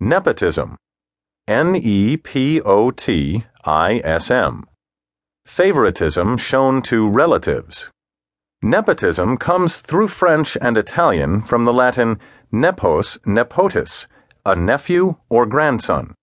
Nepotism. N E P O T I S M. Favoritism shown to relatives. Nepotism comes through French and Italian from the Latin nepos nepotis, a nephew or grandson.